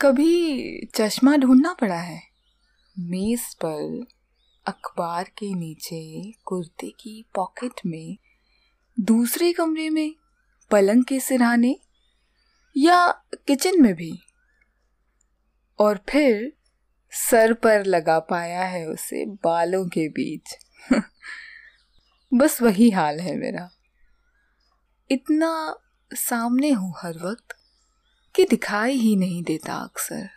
कभी चश्मा ढूंढना पड़ा है? मेज पर अखबार के नीचे कुर्ते की पॉकेट में दूसरे कमरे में पलंग के सिरहाने या किचन में भी? और फिर सर पर लगा पाया है उसे बालों के बीच। बस वही हाल है मेरा। इतना सामने हूँ हर वक्त। कि दिखाई ही नहीं देता अक्सर।